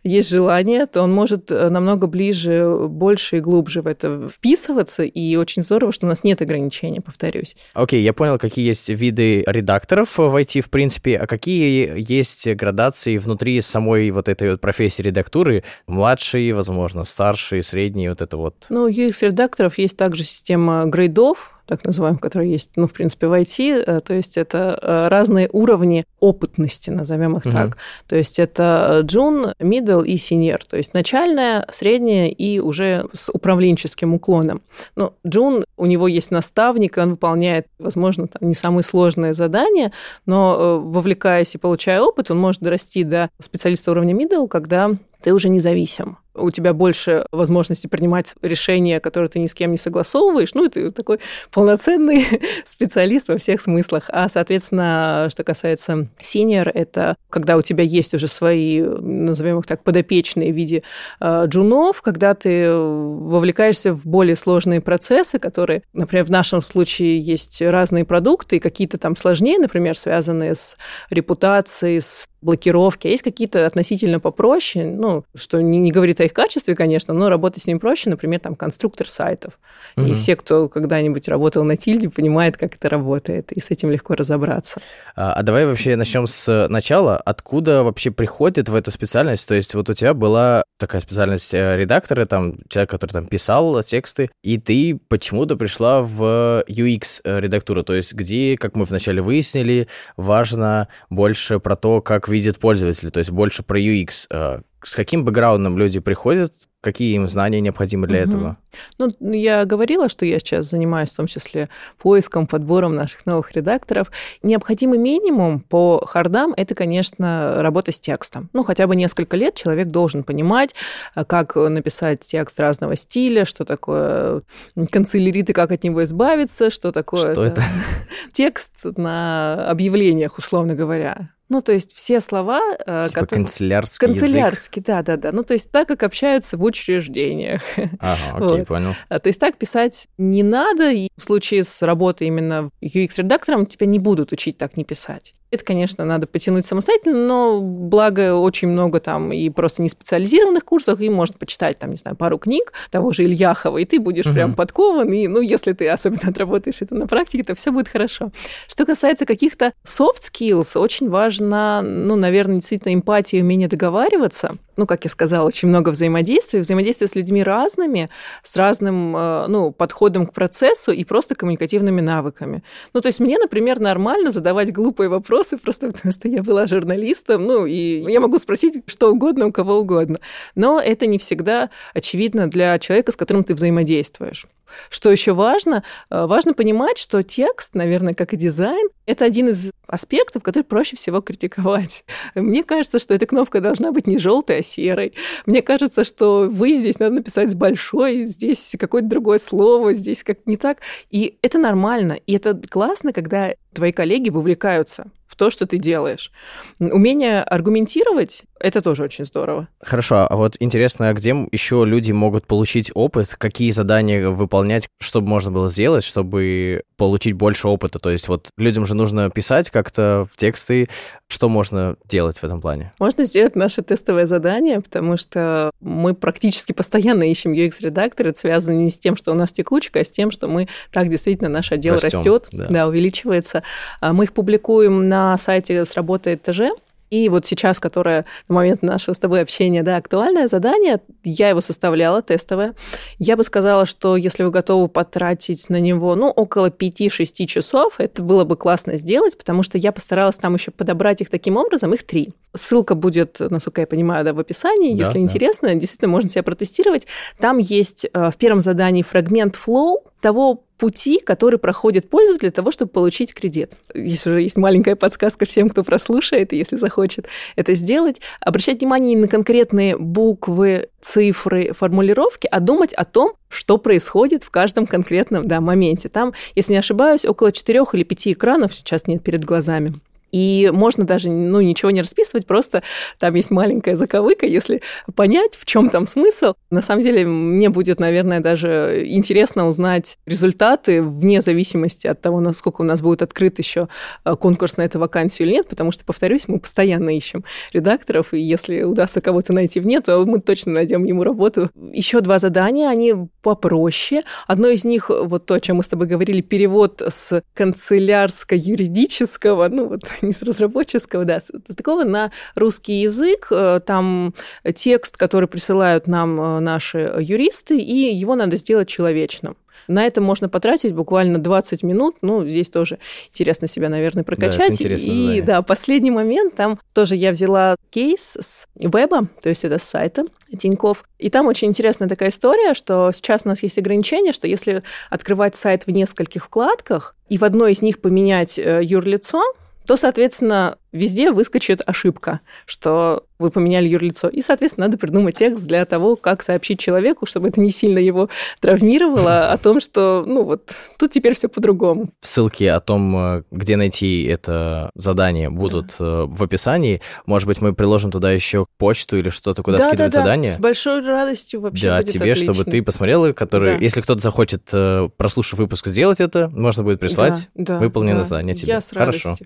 есть желание, то он может э, намного ближе, больше и глубже в это вписываться, и очень здорово, что у нас нет ограничений, повторюсь. Окей, okay, я понял, какие есть виды редакторов в IT, в принципе, а какие есть градации внутри самой вот этой вот профессии редактуры, младший, возможно, старший, средний, вот это вот? Ну, UX-редакторов есть также система грейдов, так называемых, которые есть, ну, в принципе, в IT. Э, то есть это э, разные уровни опытности, назовем их угу. так. То есть это джун, middle и senior. То есть начальная, средняя и уже с управленческим уклоном. Ну, джун, у него есть наставник, и он выполняет, возможно, там, не самые сложные задания, но э, вовлекаясь и получая опыт, он может дорасти до специалиста уровня middle, когда ты уже независим у тебя больше возможности принимать решения, которые ты ни с кем не согласовываешь, ну, и ты такой полноценный специалист во всех смыслах. А, соответственно, что касается senior, это когда у тебя есть уже свои, назовем их так, подопечные в виде э, джунов, когда ты вовлекаешься в более сложные процессы, которые, например, в нашем случае есть разные продукты, и какие-то там сложнее, например, связанные с репутацией, с блокировки, а есть какие-то относительно попроще, ну, что не, не говорит о их качестве, конечно, но работать с ним проще, например, там конструктор сайтов. Угу. И все, кто когда-нибудь работал на тильде, понимает, как это работает, и с этим легко разобраться. А, а давай вообще начнем с начала. Откуда вообще приходит в эту специальность? То есть вот у тебя была такая специальность э, редактора, там человек, который там писал тексты, и ты почему-то пришла в UX-редактуру, то есть где, как мы вначале выяснили, важно больше про то, как видит пользователь, то есть больше про UX. С каким бэкграундом люди приходят, какие им знания необходимы для угу. этого? Ну, я говорила, что я сейчас занимаюсь в том числе поиском, подбором наших новых редакторов. Необходимый минимум по хардам – это, конечно, работа с текстом. Ну, хотя бы несколько лет человек должен понимать, э, как написать текст разного стиля, что такое канцелярит и как от него избавиться, что такое что это? текст на объявлениях, условно говоря. Ну, то есть все слова... Э, типа которые... канцелярский Канцелярский, да-да-да. Ну, то есть так, как общаются в учреждениях. Ага, окей, вот. понял. А, то есть так писать не надо, и в случае с работой именно UX-редактором тебя не будут учить так не писать. Это, конечно, надо потянуть самостоятельно, но благо очень много там и просто не специализированных курсов, и можно почитать там, не знаю, пару книг того же Ильяхова, и ты будешь угу. прям подкован, и, ну, если ты особенно отработаешь это на практике, то все будет хорошо. Что касается каких-то soft skills, очень важно, ну, наверное, действительно эмпатия умение договариваться. Ну, как я сказала, очень много взаимодействия, взаимодействие с людьми разными, с разным, э, ну, подходом к процессу и просто коммуникативными навыками. Ну, то есть мне, например, нормально задавать глупые вопросы, вопросы, просто потому что я была журналистом, ну, и я могу спросить что угодно у кого угодно. Но это не всегда очевидно для человека, с которым ты взаимодействуешь. Что еще важно? Э, важно понимать, что текст, наверное, как и дизайн, это один из аспектов, который проще всего критиковать. Мне кажется, что эта кнопка должна быть не желтой, а серой. Мне кажется, что вы здесь надо написать с большой, здесь какое-то другое слово, здесь как не так. И это нормально. И это классно, когда твои коллеги вовлекаются в то, что ты делаешь. Умение аргументировать – это тоже очень здорово. Хорошо, а вот интересно, а где еще люди могут получить опыт, какие задания выполнять, чтобы можно было сделать, чтобы получить больше опыта? То есть вот людям же нужно писать как-то в тексты, что можно делать в этом плане? Можно сделать наше тестовое задание, потому что мы практически постоянно ищем UX-редактор. Это связано не с тем, что у нас текучка, а с тем, что мы так действительно наш отдел растет, да. да, увеличивается. А мы их публикуем на сайте «Сработает ТЖ», и вот сейчас, которое на момент нашего с тобой общения, да, актуальное задание, я его составляла, тестовое. Я бы сказала, что если вы готовы потратить на него, ну, около 5-6 часов, это было бы классно сделать, потому что я постаралась там еще подобрать их таким образом, их три. Ссылка будет, насколько я понимаю, да, в описании, да, если да. интересно, действительно можно себя протестировать. Там есть э, в первом задании фрагмент flow того пути, который проходит пользователь для того, чтобы получить кредит. Здесь уже есть маленькая подсказка всем, кто прослушает, если захочет это сделать. Обращать внимание не на конкретные буквы, цифры, формулировки, а думать о том, что происходит в каждом конкретном да, моменте. Там, если не ошибаюсь, около четырех или пяти экранов, сейчас нет перед глазами, И можно даже ну, ничего не расписывать, просто там есть маленькая заковыка, если понять, в чем там смысл. На самом деле, мне будет, наверное, даже интересно узнать результаты вне зависимости от того, насколько у нас будет открыт еще э, конкурс на эту вакансию или нет, потому что, повторюсь, мы постоянно ищем редакторов, и если удастся кого-то найти вне, то мы точно найдем ему работу. Еще два задания, они попроще. Одно из них, вот то, о чем мы с тобой говорили, перевод с канцелярско-юридического, ну вот не с разработческого, да, с такого на русский язык. Э, там текст, который присылают нам э, наши юристы, и его надо сделать человечным. На это можно потратить буквально 20 минут. Ну, здесь тоже интересно себя, наверное, прокачать. Да, и да, последний момент, там тоже я взяла кейс с веба, то есть это с сайта Тиньков. И там очень интересная такая история, что сейчас у нас есть ограничение, что если открывать сайт в нескольких вкладках и в одной из них поменять э, юрлицо, то, соответственно, везде выскочит ошибка, что вы поменяли юрлицо. И, соответственно, надо придумать текст для того, как сообщить человеку, чтобы это не сильно его травмировало, о том, что, ну вот, тут теперь все по-другому. Ссылки о том, э, где найти это задание, будут да. Э, в описании. Может быть, мы приложим туда еще почту или что-то, куда да, скидывать да, да. задание. с большой радостью вообще Да, тебе, отлично. чтобы ты посмотрела, который, да. если кто-то захочет, э, прослушав выпуск, сделать это, можно будет прислать да, да, выполненное да. задание тебе. Я с радостью. Хорошо.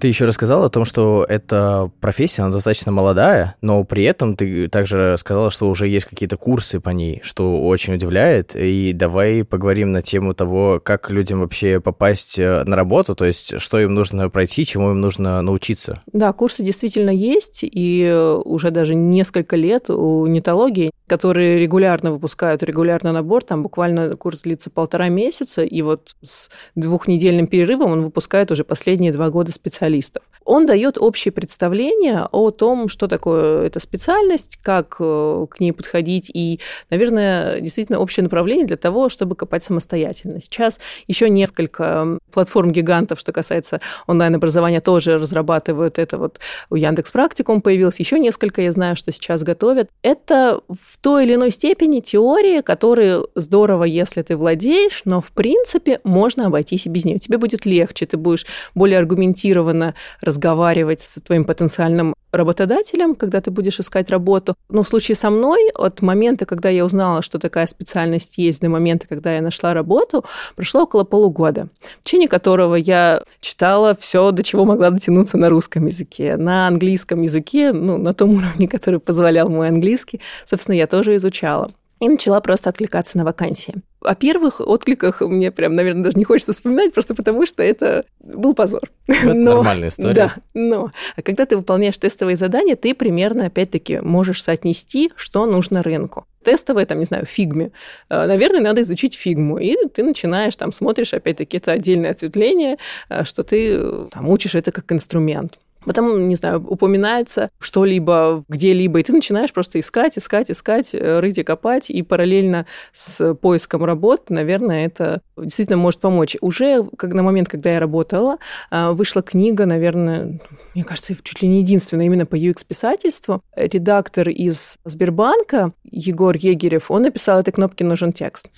Ты еще рассказал о том, что эта профессия, она достаточно молодая, но при этом ты также сказала, что уже есть какие-то курсы по ней, что очень удивляет. И давай поговорим на тему того, как людям вообще попасть э, на работу, то есть что им нужно пройти, чему им нужно научиться. Да, курсы действительно есть, и уже даже несколько лет у нетологии, которые регулярно выпускают регулярный набор, там буквально курс длится полтора месяца, и вот с двухнедельным перерывом он выпускает уже последние два года специалистов специалистов. Он дает общее представление о том, что такое эта специальность, как э, к ней подходить, и, наверное, действительно общее направление для того, чтобы копать самостоятельно. Сейчас еще несколько платформ-гигантов, что касается онлайн-образования, тоже разрабатывают это. Вот у Яндекс Практикум появилось еще несколько, я знаю, что сейчас готовят. Это в той или иной степени теория, которые здорово, если ты владеешь, но в принципе можно обойтись и без нее. Тебе будет легче, ты будешь более аргументированно осознанно разговаривать с твоим потенциальным работодателем, когда ты будешь искать работу. Но в случае со мной, от момента, когда я узнала, что такая специальность есть, до момента, когда я нашла работу, прошло около полугода, в течение которого я читала все, до чего могла дотянуться на русском языке. На английском языке, ну, на том уровне, который позволял мой английский, собственно, я тоже изучала и начала просто откликаться на вакансии. О первых откликах мне прям, наверное, даже не хочется вспоминать, просто потому что это был позор. Это но, нормальная история. Да, но а когда ты выполняешь тестовые задания, ты примерно, опять-таки, можешь соотнести, что нужно рынку. Тестовые, там, не знаю, фигме. Э, наверное, надо изучить фигму. И ты начинаешь, там, смотришь, опять-таки, это отдельное ответвление, э, что ты э, там, учишь это как инструмент. Потом, не знаю, упоминается что-либо где-либо, и ты начинаешь просто искать, искать, искать, э, рыть и копать, и параллельно с поиском работы, наверное, это действительно может помочь. Уже как на момент, когда я работала, э, вышла книга, наверное, мне кажется, чуть ли не единственная именно по UX-писательству. Редактор из Сбербанка Егор Егерев, он написал этой кнопке «Нужен текст».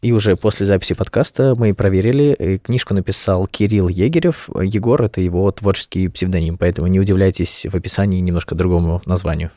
И уже после записи подкаста мы проверили, книжку написал Кирилл Егерев. Егор — это его творческий псевдоним, поэтому не удивляйтесь в описании немножко другому названию.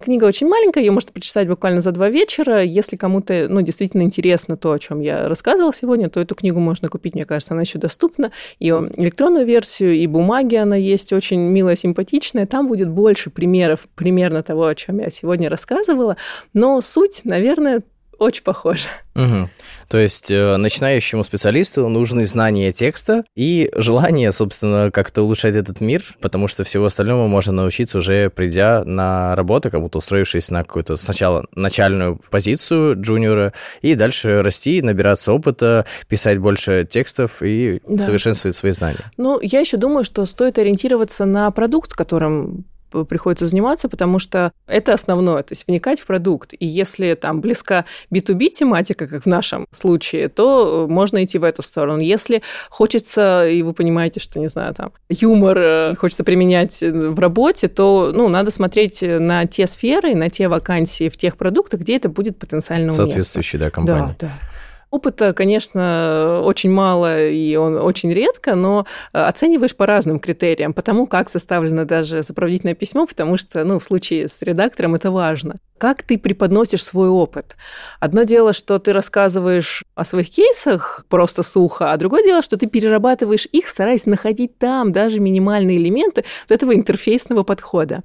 Книга очень маленькая, ее можно прочитать буквально за два вечера. Если кому-то ну, действительно интересно то, о чем я рассказывала сегодня, то эту книгу можно купить, мне кажется, она еще доступна. Ее электронную версию, и бумаги она есть, очень милая, симпатичная. Там будет больше примеров примерно того, о чем я сегодня рассказывала. Но суть, наверное, очень похоже. Угу. То есть э, начинающему специалисту нужны знания текста и желание, собственно, как-то улучшать этот мир, потому что всего остального можно научиться уже придя на работу, как будто устроившись на какую-то сначала начальную позицию джуниора, и дальше расти, набираться опыта, писать больше текстов и да. совершенствовать свои знания. Ну, я еще думаю, что стоит ориентироваться на продукт, которым приходится заниматься, потому что это основное, то есть вникать в продукт. И если там близка B2B тематика, как в нашем случае, то можно идти в эту сторону. Если хочется, и вы понимаете, что, не знаю, там, юмор э, хочется применять в работе, то, ну, надо смотреть на те сферы, на те вакансии в тех продуктах, где это будет потенциально уместно. Соответствующие, да, компании. Да, да. Опыта, конечно, очень мало и он очень редко, но э, оцениваешь по разным критериям, потому как составлено даже сопроводительное письмо, потому что, ну, в случае с редактором это важно. Как ты преподносишь свой опыт? Одно дело, что ты рассказываешь о своих кейсах просто сухо, а другое дело, что ты перерабатываешь их, стараясь находить там даже минимальные элементы вот этого интерфейсного подхода.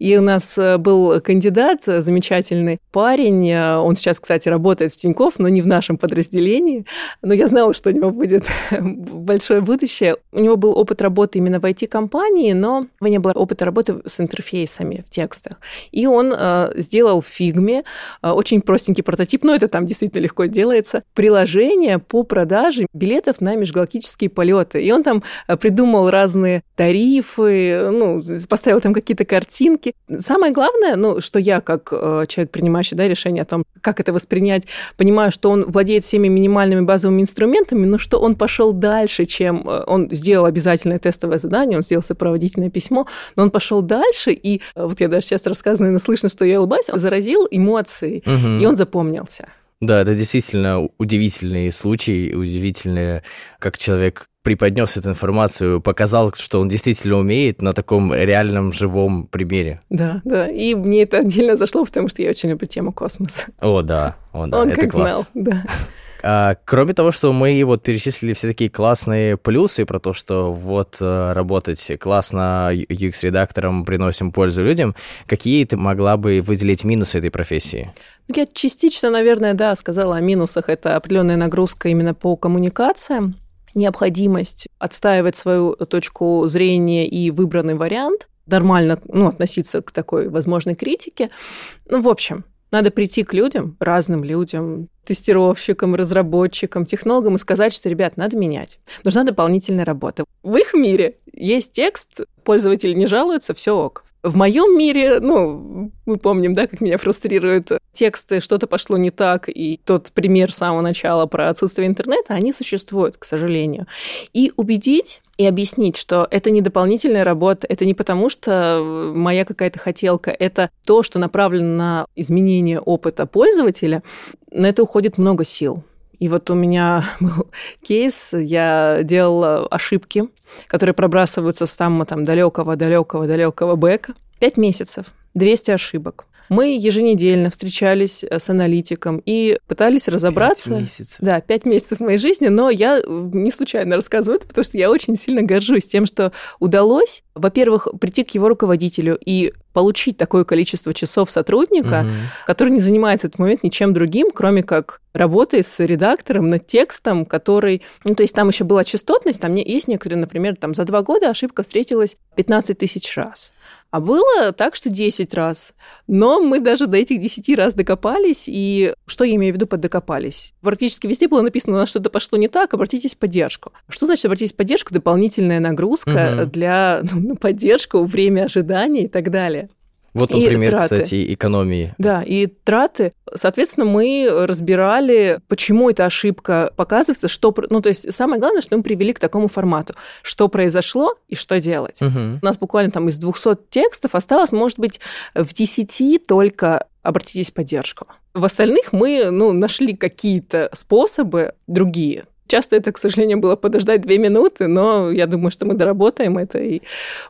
И у нас э, был кандидат, замечательный парень, э, он сейчас, кстати, работает в Тинькофф, но не в нашем подразделении, но я знала, что у него будет большое будущее. У него был опыт работы именно в IT-компании, но у него не было опыта работы с интерфейсами в текстах. И он э, сделал в фигме а, очень простенький прототип, но это там действительно легко делается, приложение по продаже билетов на межгалактические полеты. И он там а, придумал разные тарифы, ну, поставил там какие-то картинки. Самое главное, ну, что я как а, человек, принимающий да, решение о том, как это воспринять, понимаю, что он владеет всеми минимальными базовыми инструментами, но что он пошел дальше, чем он сделал обязательное тестовое задание, он сделал сопроводительное письмо, но он пошел дальше, и вот я даже сейчас рассказываю, но слышно, что я улыбаюсь, заразил эмоции, угу. и он запомнился. Да, это действительно удивительный случай, удивительный, как человек преподнес эту информацию, показал, что он действительно умеет на таком реальном живом примере. Да, да. И мне это отдельно зашло, потому что я очень люблю тему космоса. О, да, о, да. Он это как класс. знал, да. А, кроме того, что мы вот перечислили все такие классные плюсы про то, что вот э, работать классно UX-редактором приносим пользу людям, какие ты могла бы выделить минусы этой профессии? Ну, я частично, наверное, да, сказала о минусах. Это определенная нагрузка именно по коммуникациям, необходимость отстаивать свою точку зрения и выбранный вариант, нормально ну, относиться к такой возможной критике. Ну, в общем, надо прийти к людям, разным людям, тестировщикам, разработчикам, технологам и сказать, что, ребят, надо менять. Нужна дополнительная работа. В их мире есть текст, пользователи не жалуются, все ок. В моем мире, ну, мы помним, да, как меня фрустрируют тексты, что-то пошло не так, и тот пример с самого начала про отсутствие интернета, они существуют, к сожалению. И убедить и объяснить, что это не дополнительная работа, это не потому, что моя какая-то хотелка, это то, что направлено на изменение опыта пользователя, на это уходит много сил. И вот у меня был кейс, я делала ошибки, которые пробрасываются с там, там далекого, далекого, далекого бэка. Пять месяцев, 200 ошибок. Мы еженедельно встречались э, с аналитиком и пытались разобраться. Пять месяцев. Да, пять месяцев моей жизни, но я э, не случайно рассказываю это, потому что я очень сильно горжусь тем, что удалось, во-первых, прийти к его руководителю и получить такое количество часов сотрудника, угу. который не занимается в этот момент ничем другим, кроме как работой с редактором над текстом, который... Ну, то есть там еще была частотность, там есть некоторые, например, там за два года ошибка встретилась 15 тысяч раз. А было так, что 10 раз. Но мы даже до этих 10 раз докопались. И что я имею в виду под докопались? Практически везде было написано, у нас что-то пошло не так, обратитесь в поддержку. Что значит обратитесь в поддержку? Дополнительная нагрузка угу. для ну, поддержку, время ожидания и так далее. Вот он и пример, траты. кстати, экономии. Да, и траты. Соответственно, мы разбирали, почему эта ошибка показывается, что... Ну, то есть самое главное, что мы привели к такому формату. Что произошло и что делать. Угу. У нас буквально там из 200 текстов осталось, может быть, в 10 только обратитесь в поддержку. В остальных мы ну, нашли какие-то способы другие. Часто это, к сожалению, было подождать две минуты, но я думаю, что мы доработаем это и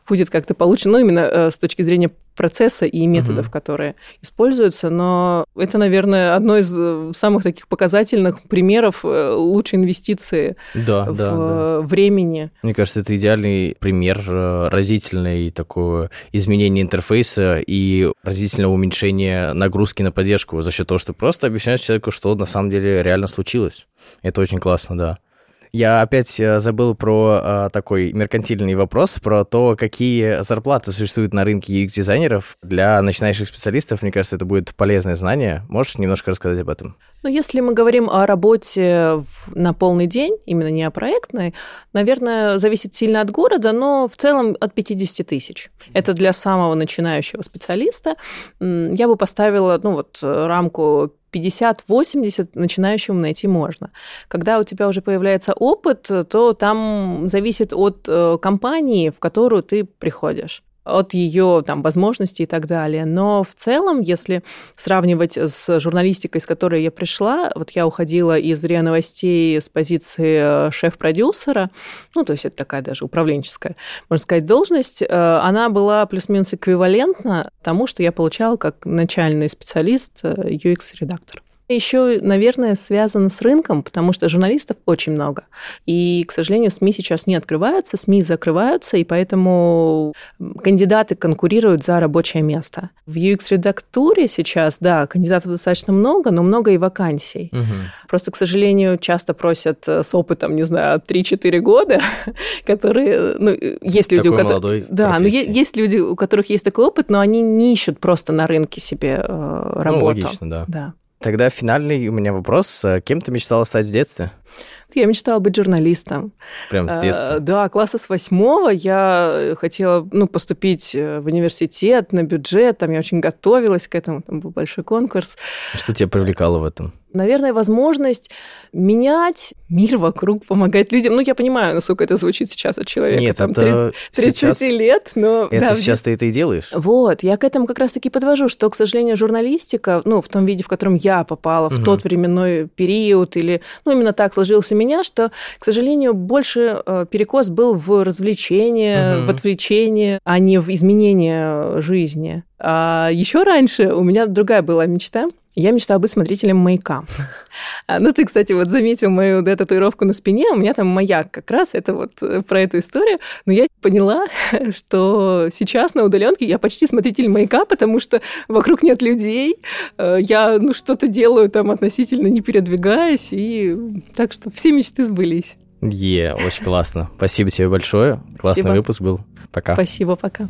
будет как-то получше. Ну, именно э, с точки зрения процесса и методов, угу. которые используются, но это, наверное, одно из э, самых таких показательных примеров э, лучшей инвестиции да, в да, да. времени. Мне кажется, это идеальный пример разительной такого изменения интерфейса и разительного уменьшения нагрузки на поддержку за счет того, что просто объясняешь человеку, что на самом деле реально случилось. Это очень классно, да. Я опять э, забыл про э, такой меркантильный вопрос, про то, какие зарплаты существуют на рынке UX-дизайнеров для начинающих специалистов. Мне кажется, это будет полезное знание. Можешь немножко рассказать об этом? Ну, если мы говорим о работе на полный день, именно не о проектной, наверное, зависит сильно от города, но в целом от 50 тысяч. Это для самого начинающего специалиста. Я бы поставила, ну, вот рамку 50-80 начинающим найти можно. Когда у тебя уже появляется опыт, то там зависит от э, компании, в которую ты приходишь. От ее там возможностей и так далее. Но в целом, если сравнивать с журналистикой, с которой я пришла, вот я уходила из РИА Новостей с позиции э, шеф-продюсера, ну, то есть это такая даже управленческая, можно сказать, должность, э, она была плюс-минус эквивалентна тому, что я получала как начальный специалист UX-редактор. Э, еще, наверное, связано с рынком, потому что журналистов очень много. И, к сожалению, СМИ сейчас не открываются, СМИ закрываются, и поэтому кандидаты конкурируют за рабочее место. В UX-редактуре сейчас, да, кандидатов достаточно много, но много и вакансий. Угу. Просто, к сожалению, часто просят э, с опытом, не знаю, 3-4 года, которые... Ну, есть люди, такой у которых... Да, но есть люди, у которых есть такой опыт, но они не ищут просто на рынке себе э, работу. Ну, логично, да. да. Тогда финальный у меня вопрос. Кем ты мечтала стать в детстве? Я мечтала быть журналистом. Прям с детства? А, да, класса с восьмого я хотела ну, поступить э, в университет на бюджет, там я очень готовилась к этому, там был большой конкурс. Что тебя привлекало в этом? Наверное, возможность менять мир вокруг, помогать людям. Ну, я понимаю, насколько это звучит сейчас от человека. Нет, там, это 30 сейчас... лет, но... Это да, сейчас ты это и делаешь. Вот, я к этому как раз-таки подвожу, что, к сожалению, журналистика, ну, в том виде, в котором я попала, в угу. тот временной период, или, ну, именно так сложилось у меня, что, к сожалению, больше э, перекос был в развлечение, угу. в отвлечение, а не в изменение жизни. А еще раньше у меня другая была мечта – я мечтала быть смотрителем маяка. А, ну, ты, кстати, вот заметил мою да, татуировку на спине, у меня там маяк как раз, это вот э, про эту историю. Но я поняла, что сейчас на удаленке я почти смотритель маяка, потому что вокруг нет людей, э, я ну, что-то делаю там относительно не передвигаясь, и так что все мечты сбылись. Е, очень классно. Спасибо тебе большое. Классный Спасибо. выпуск был. Пока. Спасибо, пока.